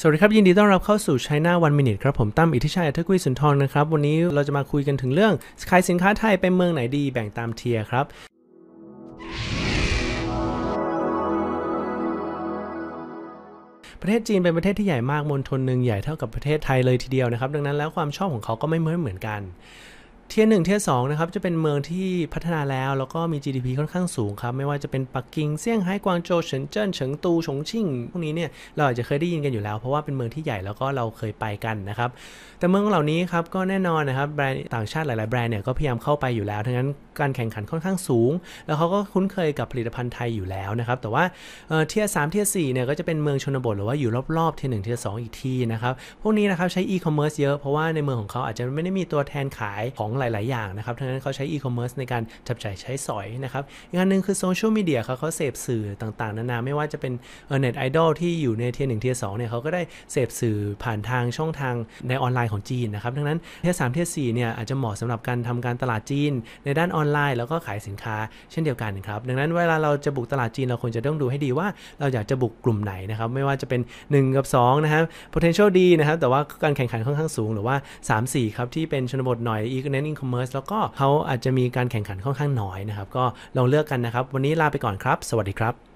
สวัสดีครับ ยินดีต้อนรับเข้าสู่ China One Minute ครับ ผมตั้มอิทธิชัยอัธกุลสุนทรนะครับ วันนี้เราจะมาคุยกันถึงเรื่องขายสินค้าไทยไปเมืองไหนดีแบ่งตาม tier ครับประเทศจีนเป็นประเทศที่ใหญ่มากมณฑลหนึ่งใหญ่เท่ากับประเทศไทยเลยทีเดียวนะครับ ดังนั้นแล้วความชอบของเขาก็ไม่เหมือนเหมือนกัน tier หนึ่ง tier สองนะครับจะเป็นเมืองที่พัฒนาแล้ว แล้วก็มี GDP ค่อนข้างสูงครับไม่ว่าจะเป็นปักกิ่งเซี่ยงไฮ้กวางโจวเซินเจิ้นเฉิงตูฉงชิ่งพวกนี้เนี่ยเราอาจจะเคยได้ยินกันอยู่แล้ว เพราะว่าเป็นเมืองที่ใหญ่แล้วก็เราเคยไปกันนะครับแต่เมืองเหล่านี้ครับก็แน่นอนนะครับแบรนด์ต่างชาติหลาย ๆ แบรนด์เนี่ยก็พยายามเข้าไปอยู่แล้วทั้งนั้นการแข่งขันค่อนข้างสูง แล้วเขาก็คุ้นเคยกับผลิตภัณฑ์ไทยอยู่แล้วนะครับแต่ว่า tier สาม tier สี่เนี่ยก็จะเป็นเมืองชนบทหรือว่าอยู่รอบๆ tier หนึ่ง tier สองอีกทีนะครับพวกนี้นะครับใช้อีคอมเมิร์ซเยอะเพราะว่าในเมืองของเขาอาจจะไม่ได้มีตัวแทนขายของหลาย ๆ อย่างนะครับทั้งนั้นเขาใช้อีคอมเมิร์ซในการจับจ่ายใช้สอยนะครับอีกอันหนึ่งคือโซเชียลมีเดียเขาเขาเสพสื่อต่าง ๆ นานาไม่ว่าจะเป็นเน็ตไอดอลที่อยู่ใน tier หนึ่ง tier สองเนี่ยเขาก็ได้เสพสื่อผ่านทางช่องทางในออนไลน์ของจีนนะครับดังนั้น tier สาม tier สี่เนี่ยอาจจะเหมาะสำหรับการทำการตลาดจีน ในด้านออนไลน์แล้วก็ขายสินค้าเช่นเดียวกันครับดังนั้นเวลาเราจะบุกตลาดจีนเราควรจะต้องดูให้ดีว่าเราอยากจะบุกกลุ่มไหนนะครับไม่ว่าจะเป็น 1 กับ2นะครับ potential ดีนะครับแต่ว่าการแข่งขันค่อนข้างสูงหรือว่า 3 4 ครับที่เป็นชนบทหน่อย Gaming Commerce แล้วก็เขาอาจจะมีการแข่งขันค่อนข้างน้อยนะครับ ก็ลองเลือกกันนะครับ วันนี้ลาไปก่อนครับ สวัสดีครับ